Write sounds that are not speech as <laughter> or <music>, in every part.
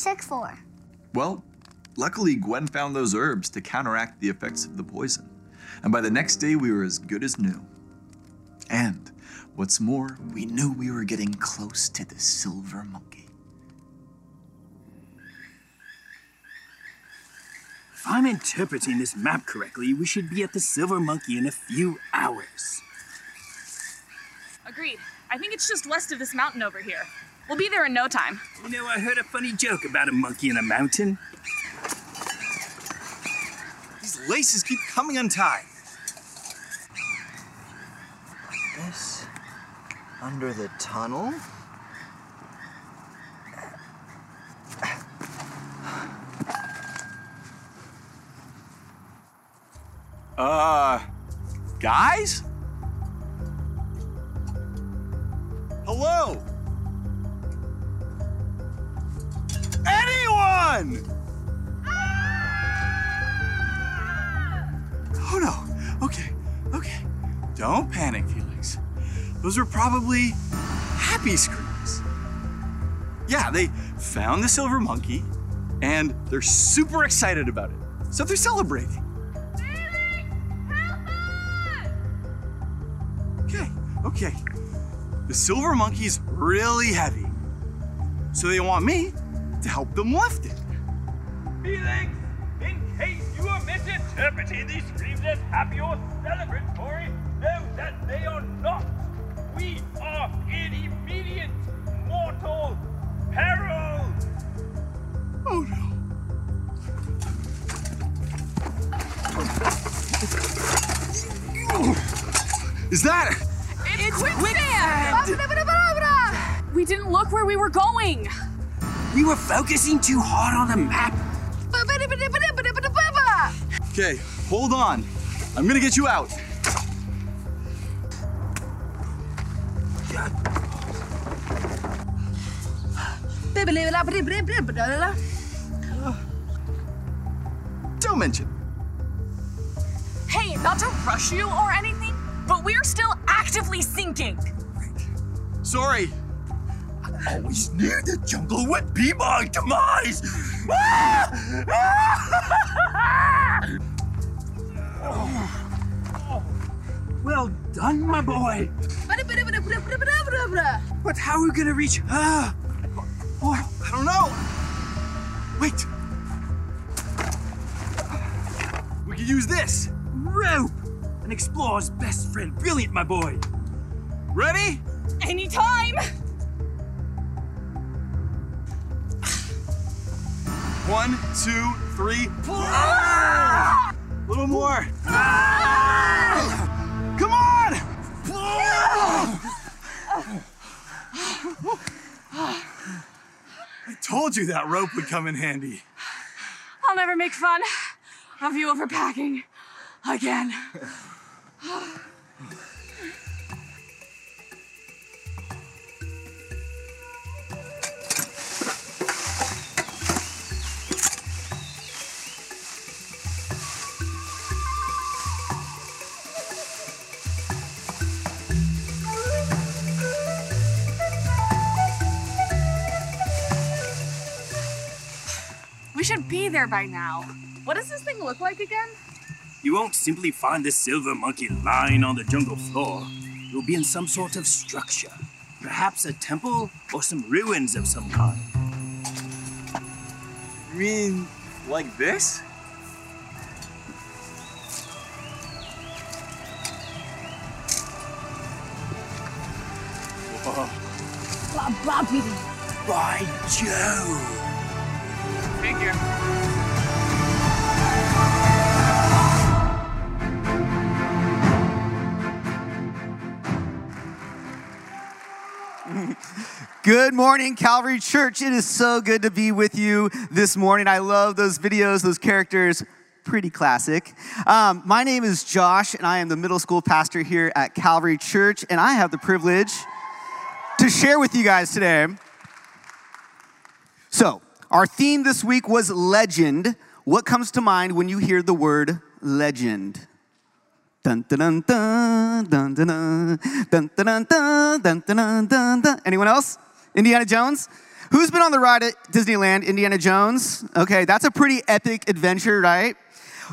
sick for? Well, luckily Gwen found those herbs to counteract the effects of the poison. And by the next day, we were as good as new. And what's more, we knew we were getting close to the silver monkey. If I'm interpreting this map correctly, we should be at the Silver Monkey in a few hours. Agreed. I think it's just west of this mountain over here. We'll be there in no time. You know, I heard a funny joke about a monkey in a mountain. These laces keep coming untied. This under the tunnel? Uh, guys? Hello? Oh no. Okay, okay. Don't panic, Felix. Those are probably happy screams. Yeah, they found the silver monkey and they're super excited about it. So they're celebrating. Okay, okay. The silver monkey's really heavy. So they want me to help them lift it. Felix, in case you are misinterpreting these screams as happy or celebratory, know that they are not. We are in immediate mortal peril. Oh no. Is that It's quicksand! We didn't look where we were going. We were focusing too hard on the map. Okay, hold on. I'm gonna get you out. Don't mention. Hey, not to rush you or anything, but we're still actively sinking. Sorry. Always near the jungle would be my demise. <laughs> Well done, my boy. But how are we gonna reach her? Oh, I don't know. Wait. We could use this. Rope! An explorer's best friend. Brilliant, my boy. Ready? Anytime! One, two, three. A little more. Come on! I told you that rope would come in handy. I'll never make fun of you overpacking again. Be there by now. What does this thing look like again? You won't simply find the silver monkey lying on the jungle floor. You'll be in some sort of structure. Perhaps a temple or some ruins of some kind. You mean like this? Whoa. By Jove! You. Good morning, Calvary Church. It is so good to be with you this morning. I love those videos, those characters. Pretty classic. Um, my name is Josh, and I am the middle school pastor here at Calvary Church, and I have the privilege to share with you guys today. So, our theme this week was legend. What comes to mind when you hear the word legend? Anyone else? Indiana Jones? Who's been on the ride at Disneyland, Indiana Jones? Okay, that's a pretty epic adventure, right?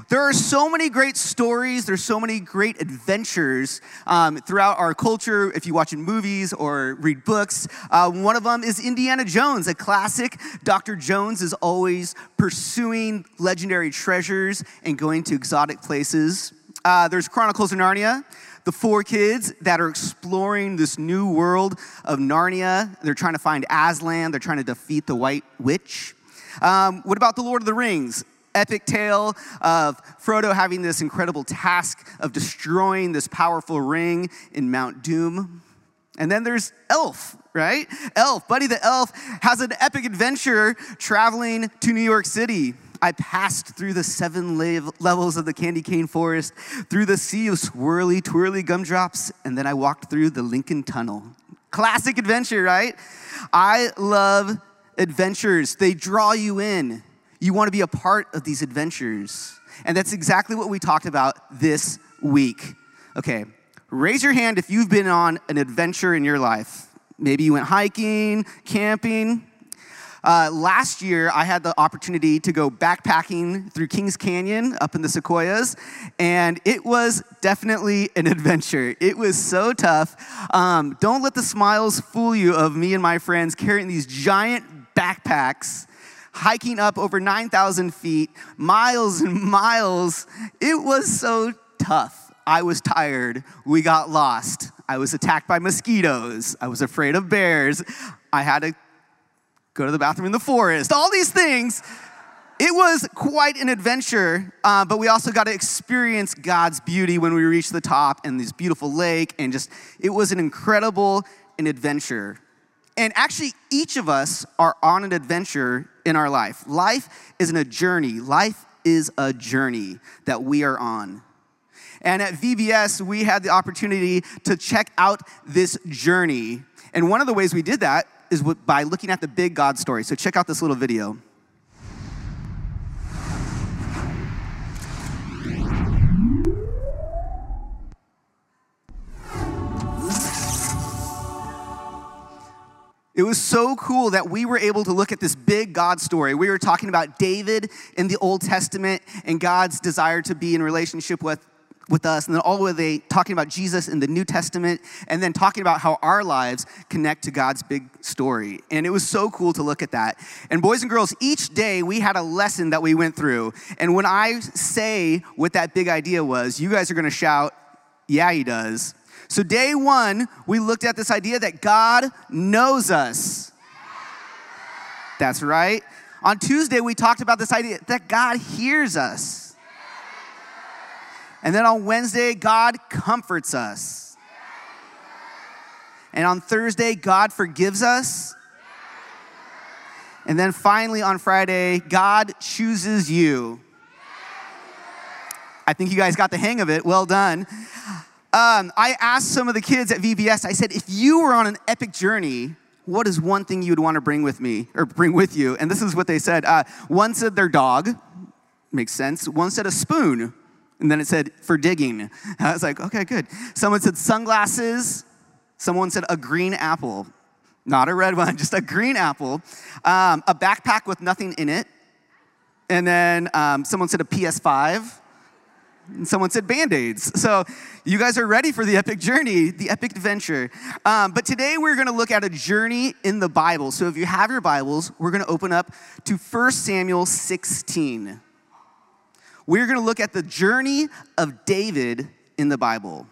There are so many great stories, there's so many great adventures um, throughout our culture. If you watch in movies or read books, uh, one of them is Indiana Jones, a classic. Dr. Jones is always pursuing legendary treasures and going to exotic places. Uh, there's Chronicles of Narnia, the four kids that are exploring this new world of Narnia. They're trying to find Aslan, they're trying to defeat the White Witch. Um, what about the Lord of the Rings? Epic tale of Frodo having this incredible task of destroying this powerful ring in Mount Doom. And then there's Elf, right? Elf, Buddy the Elf, has an epic adventure traveling to New York City. I passed through the seven levels of the candy cane forest, through the sea of swirly, twirly gumdrops, and then I walked through the Lincoln Tunnel. Classic adventure, right? I love adventures, they draw you in. You want to be a part of these adventures. And that's exactly what we talked about this week. Okay, raise your hand if you've been on an adventure in your life. Maybe you went hiking, camping. Uh, last year, I had the opportunity to go backpacking through Kings Canyon up in the Sequoias, and it was definitely an adventure. It was so tough. Um, don't let the smiles fool you of me and my friends carrying these giant backpacks hiking up over 9,000 feet, miles and miles. It was so tough. I was tired. We got lost. I was attacked by mosquitoes. I was afraid of bears. I had to go to the bathroom in the forest. All these things. It was quite an adventure, uh, but we also got to experience God's beauty when we reached the top and this beautiful lake, and just it was an incredible an adventure. And actually, each of us are on an adventure in our life. Life isn't a journey, life is a journey that we are on. And at VBS, we had the opportunity to check out this journey. And one of the ways we did that is by looking at the big God story. So check out this little video. It was so cool that we were able to look at this big God story. We were talking about David in the Old Testament and God's desire to be in relationship with, with us, and then all the way they talking about Jesus in the New Testament, and then talking about how our lives connect to God's big story. And it was so cool to look at that. And boys and girls, each day we had a lesson that we went through. And when I say what that big idea was, you guys are gonna shout, Yeah, he does. So, day one, we looked at this idea that God knows us. That's right. On Tuesday, we talked about this idea that God hears us. And then on Wednesday, God comforts us. And on Thursday, God forgives us. And then finally on Friday, God chooses you. I think you guys got the hang of it. Well done. Um, I asked some of the kids at VBS, I said, if you were on an epic journey, what is one thing you would want to bring with me or bring with you? And this is what they said. Uh, one said their dog, makes sense. One said a spoon, and then it said for digging. <laughs> I was like, okay, good. Someone said sunglasses. Someone said a green apple, not a red one, <laughs> just a green apple. Um, a backpack with nothing in it. And then um, someone said a PS5. And someone said band aids. So you guys are ready for the epic journey, the epic adventure. Um, but today we're going to look at a journey in the Bible. So if you have your Bibles, we're going to open up to 1 Samuel 16. We're going to look at the journey of David in the Bible.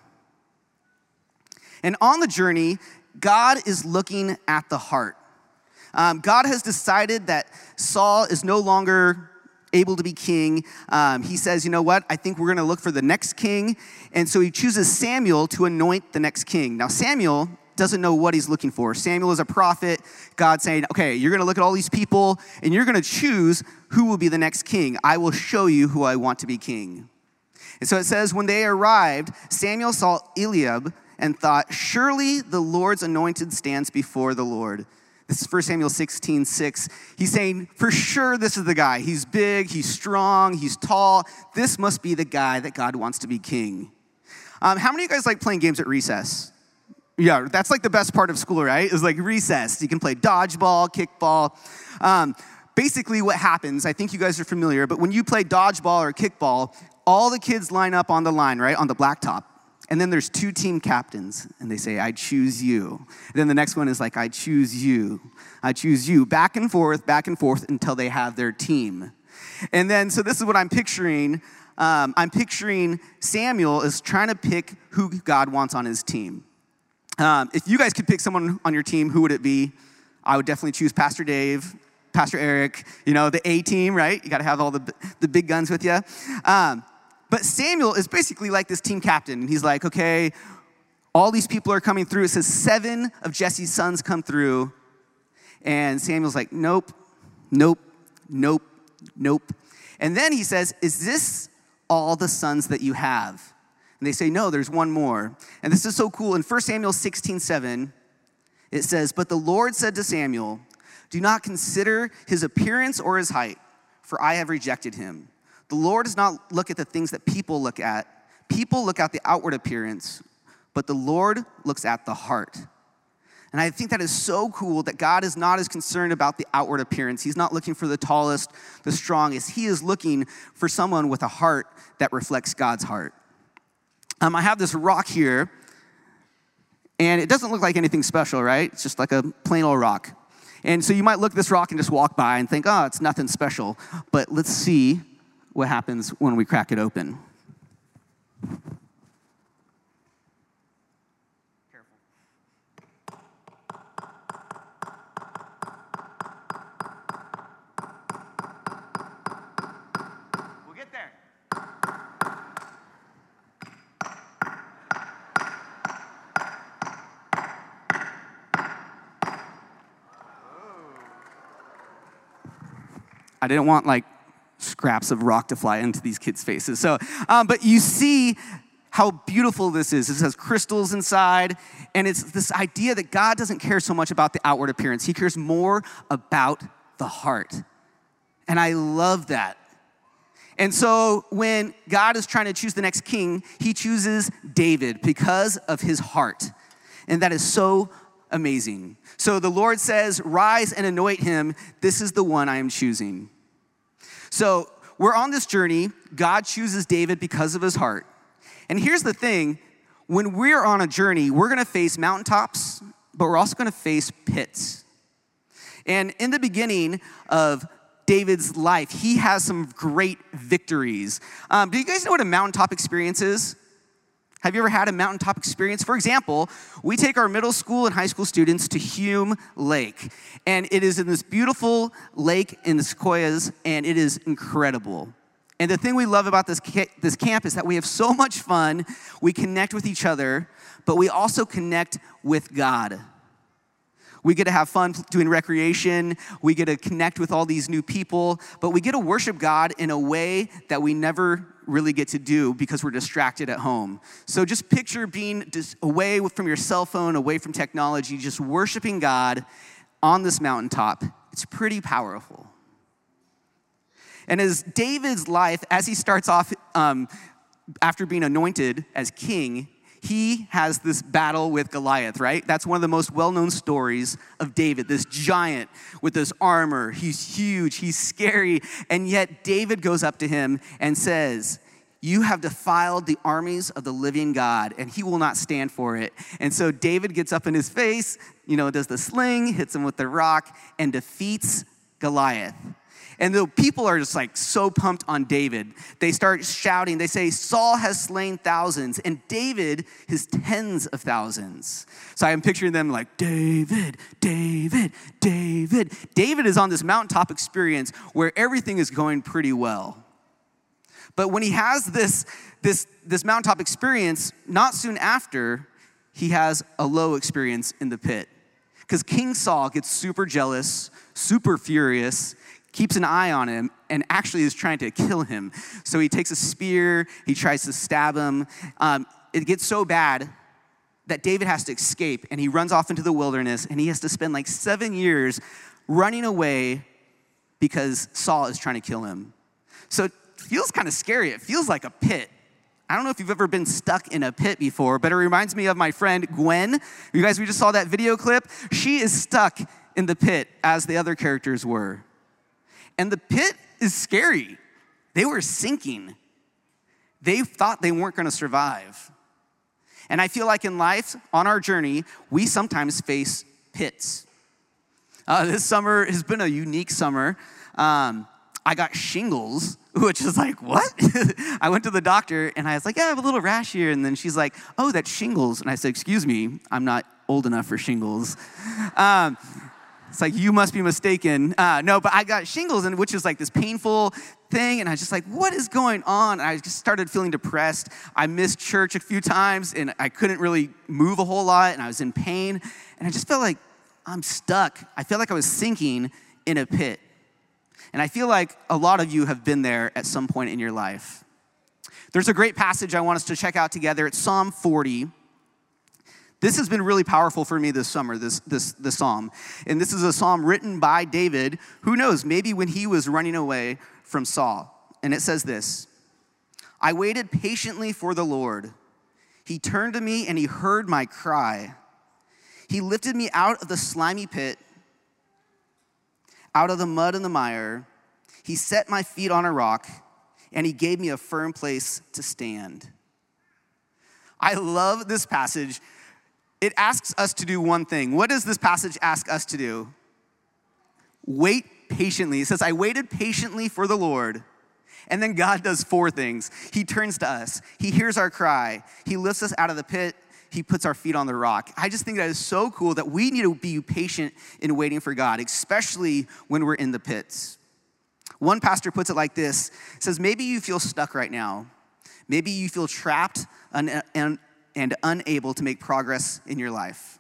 And on the journey, God is looking at the heart. Um, God has decided that Saul is no longer able to be king, um, he says, You know what? I think we're going to look for the next king. And so he chooses Samuel to anoint the next king. Now, Samuel doesn't know what he's looking for. Samuel is a prophet. God saying, Okay, you're going to look at all these people and you're going to choose who will be the next king. I will show you who I want to be king. And so it says, When they arrived, Samuel saw Eliab and thought, Surely the Lord's anointed stands before the Lord. This is 1 Samuel 16, 6. He's saying, for sure, this is the guy. He's big, he's strong, he's tall. This must be the guy that God wants to be king. Um, how many of you guys like playing games at recess? Yeah, that's like the best part of school, right? Is like recess. You can play dodgeball, kickball. Um, basically, what happens, I think you guys are familiar, but when you play dodgeball or kickball, all the kids line up on the line, right, on the blacktop. And then there's two team captains, and they say, I choose you. And then the next one is like, I choose you. I choose you. Back and forth, back and forth until they have their team. And then, so this is what I'm picturing. Um, I'm picturing Samuel is trying to pick who God wants on his team. Um, if you guys could pick someone on your team, who would it be? I would definitely choose Pastor Dave, Pastor Eric, you know, the A team, right? You got to have all the, the big guns with you. Um, but Samuel is basically like this team captain. And he's like, okay, all these people are coming through. It says seven of Jesse's sons come through. And Samuel's like, nope, nope, nope, nope. And then he says, Is this all the sons that you have? And they say, No, there's one more. And this is so cool. In 1 Samuel 16 7, it says, But the Lord said to Samuel, Do not consider his appearance or his height, for I have rejected him. The Lord does not look at the things that people look at. People look at the outward appearance, but the Lord looks at the heart. And I think that is so cool that God is not as concerned about the outward appearance. He's not looking for the tallest, the strongest. He is looking for someone with a heart that reflects God's heart. Um, I have this rock here, and it doesn't look like anything special, right? It's just like a plain old rock. And so you might look at this rock and just walk by and think, oh, it's nothing special. But let's see what happens when we crack it open. We'll get there. I didn't want like scraps of rock to fly into these kids' faces. So, um, but you see how beautiful this is. This has crystals inside, and it's this idea that God doesn't care so much about the outward appearance, He cares more about the heart. And I love that. And so when God is trying to choose the next king, He chooses David because of his heart. And that is so amazing. So the Lord says, Rise and anoint him. This is the one I am choosing. So we're on this journey. God chooses David because of his heart. And here's the thing when we're on a journey, we're gonna face mountaintops, but we're also gonna face pits. And in the beginning of David's life, he has some great victories. Um, do you guys know what a mountaintop experience is? Have you ever had a mountaintop experience? For example, we take our middle school and high school students to Hume Lake, and it is in this beautiful lake in the Sequoias, and it is incredible. And the thing we love about this, ca- this camp is that we have so much fun, we connect with each other, but we also connect with God. We get to have fun doing recreation. We get to connect with all these new people, but we get to worship God in a way that we never really get to do because we're distracted at home. So just picture being just away from your cell phone, away from technology, just worshiping God on this mountaintop. It's pretty powerful. And as David's life, as he starts off um, after being anointed as king, he has this battle with Goliath, right? That's one of the most well known stories of David, this giant with this armor. He's huge, he's scary, and yet David goes up to him and says, you have defiled the armies of the living God, and he will not stand for it. And so David gets up in his face, you know, does the sling, hits him with the rock, and defeats Goliath. And the people are just like so pumped on David. They start shouting. They say, Saul has slain thousands, and David his tens of thousands. So I'm picturing them like, David, David, David. David is on this mountaintop experience where everything is going pretty well. But when he has this, this, this mountaintop experience, not soon after, he has a low experience in the pit. Because King Saul gets super jealous, super furious, keeps an eye on him, and actually is trying to kill him. So he takes a spear, he tries to stab him. Um, it gets so bad that David has to escape, and he runs off into the wilderness, and he has to spend like seven years running away because Saul is trying to kill him. So it feels kind of scary. It feels like a pit. I don't know if you've ever been stuck in a pit before, but it reminds me of my friend Gwen. You guys, we just saw that video clip. She is stuck in the pit as the other characters were. And the pit is scary. They were sinking. They thought they weren't going to survive. And I feel like in life, on our journey, we sometimes face pits. Uh, this summer has been a unique summer. Um, I got shingles, <laughs> which is like, what? <laughs> I went to the doctor and I was like, yeah, I have a little rash here. And then she's like, oh, that's shingles. And I said, excuse me, I'm not old enough for shingles. Um, it's like, you must be mistaken. Uh, no, but I got shingles, and which is like this painful thing. And I was just like, what is going on? And I just started feeling depressed. I missed church a few times, and I couldn't really move a whole lot, and I was in pain. And I just felt like I'm stuck. I felt like I was sinking in a pit. And I feel like a lot of you have been there at some point in your life. There's a great passage I want us to check out together. It's Psalm 40. This has been really powerful for me this summer, this, this, this psalm. And this is a psalm written by David. Who knows, maybe when he was running away from Saul. And it says this I waited patiently for the Lord. He turned to me and he heard my cry. He lifted me out of the slimy pit, out of the mud and the mire. He set my feet on a rock and he gave me a firm place to stand. I love this passage it asks us to do one thing. What does this passage ask us to do? Wait patiently. It says, I waited patiently for the Lord. And then God does four things. He turns to us, He hears our cry, He lifts us out of the pit, He puts our feet on the rock. I just think that is so cool that we need to be patient in waiting for God, especially when we're in the pits. One pastor puts it like this says, Maybe you feel stuck right now. Maybe you feel trapped and, and unable to make progress in your life.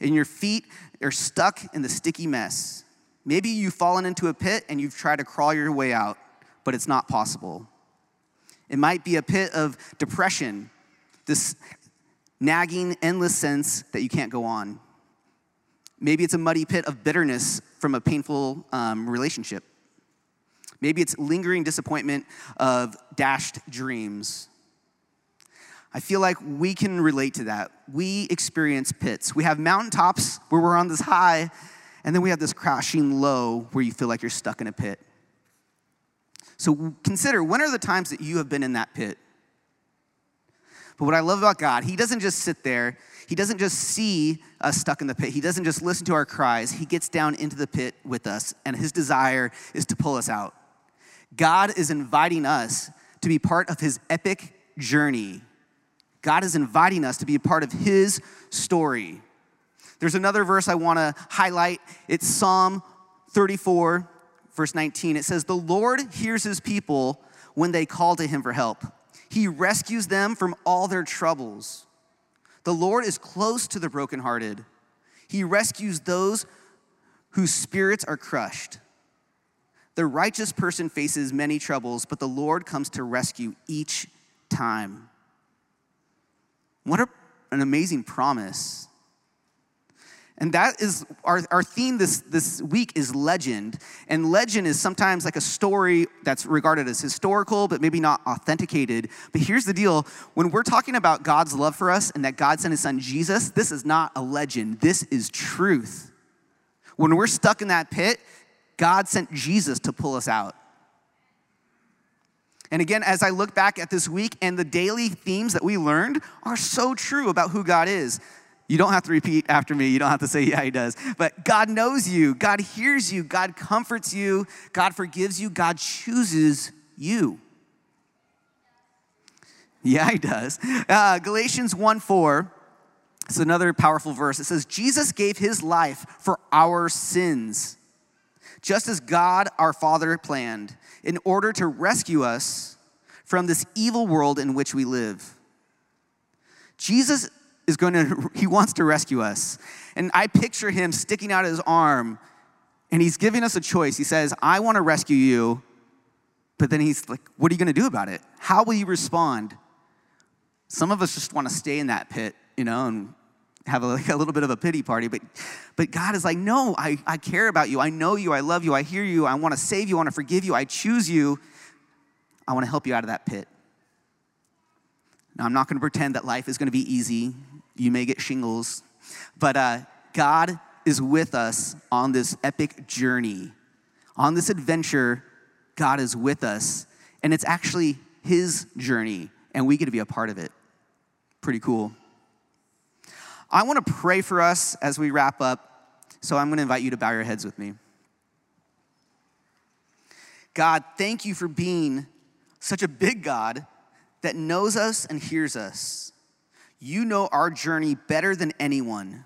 And your feet are stuck in the sticky mess. Maybe you've fallen into a pit and you've tried to crawl your way out, but it's not possible. It might be a pit of depression, this nagging, endless sense that you can't go on. Maybe it's a muddy pit of bitterness from a painful um, relationship. Maybe it's lingering disappointment of dashed dreams. I feel like we can relate to that. We experience pits. We have mountaintops where we're on this high, and then we have this crashing low where you feel like you're stuck in a pit. So consider when are the times that you have been in that pit? But what I love about God, He doesn't just sit there, He doesn't just see us stuck in the pit, He doesn't just listen to our cries. He gets down into the pit with us, and His desire is to pull us out. God is inviting us to be part of His epic journey God is inviting us to be a part of His story. There's another verse I want to highlight. It's Psalm 34, verse 19. It says, The Lord hears His people when they call to Him for help, He rescues them from all their troubles. The Lord is close to the brokenhearted, He rescues those whose spirits are crushed. The righteous person faces many troubles, but the Lord comes to rescue each time. What a, an amazing promise. And that is our, our theme this, this week is legend. And legend is sometimes like a story that's regarded as historical, but maybe not authenticated. But here's the deal when we're talking about God's love for us and that God sent his son Jesus, this is not a legend, this is truth. When we're stuck in that pit, God sent Jesus to pull us out. And again, as I look back at this week and the daily themes that we learned are so true about who God is. You don't have to repeat after me. You don't have to say, yeah, he does. But God knows you. God hears you. God comforts you. God forgives you. God chooses you. Yeah, he does. Uh, Galatians 1 4. It's another powerful verse. It says, Jesus gave his life for our sins, just as God our Father planned in order to rescue us from this evil world in which we live. Jesus is going to, <laughs> he wants to rescue us. And I picture him sticking out his arm and he's giving us a choice. He says, I want to rescue you. But then he's like, What are you going to do about it? How will you respond? Some of us just want to stay in that pit, you know, and have a, like a little bit of a pity party. But, but God is like, no, I, I care about you. I know you. I love you. I hear you. I want to save you. I want to forgive you. I choose you. I want to help you out of that pit. Now, I'm not going to pretend that life is going to be easy. You may get shingles, but uh, God is with us on this epic journey. On this adventure, God is with us, and it's actually His journey, and we get to be a part of it. Pretty cool. I want to pray for us as we wrap up, so I'm going to invite you to bow your heads with me. God, thank you for being such a big God that knows us and hears us. You know our journey better than anyone.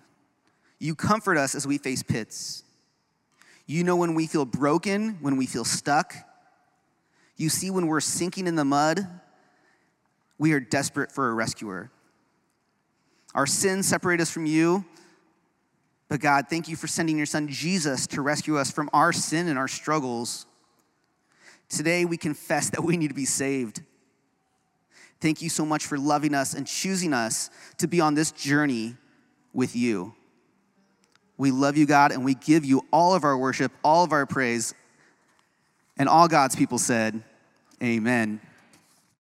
You comfort us as we face pits. You know when we feel broken, when we feel stuck. You see when we're sinking in the mud. We are desperate for a rescuer. Our sins separate us from you. But God, thank you for sending your son Jesus to rescue us from our sin and our struggles. Today we confess that we need to be saved. Thank you so much for loving us and choosing us to be on this journey with you. We love you, God, and we give you all of our worship, all of our praise. And all God's people said, Amen.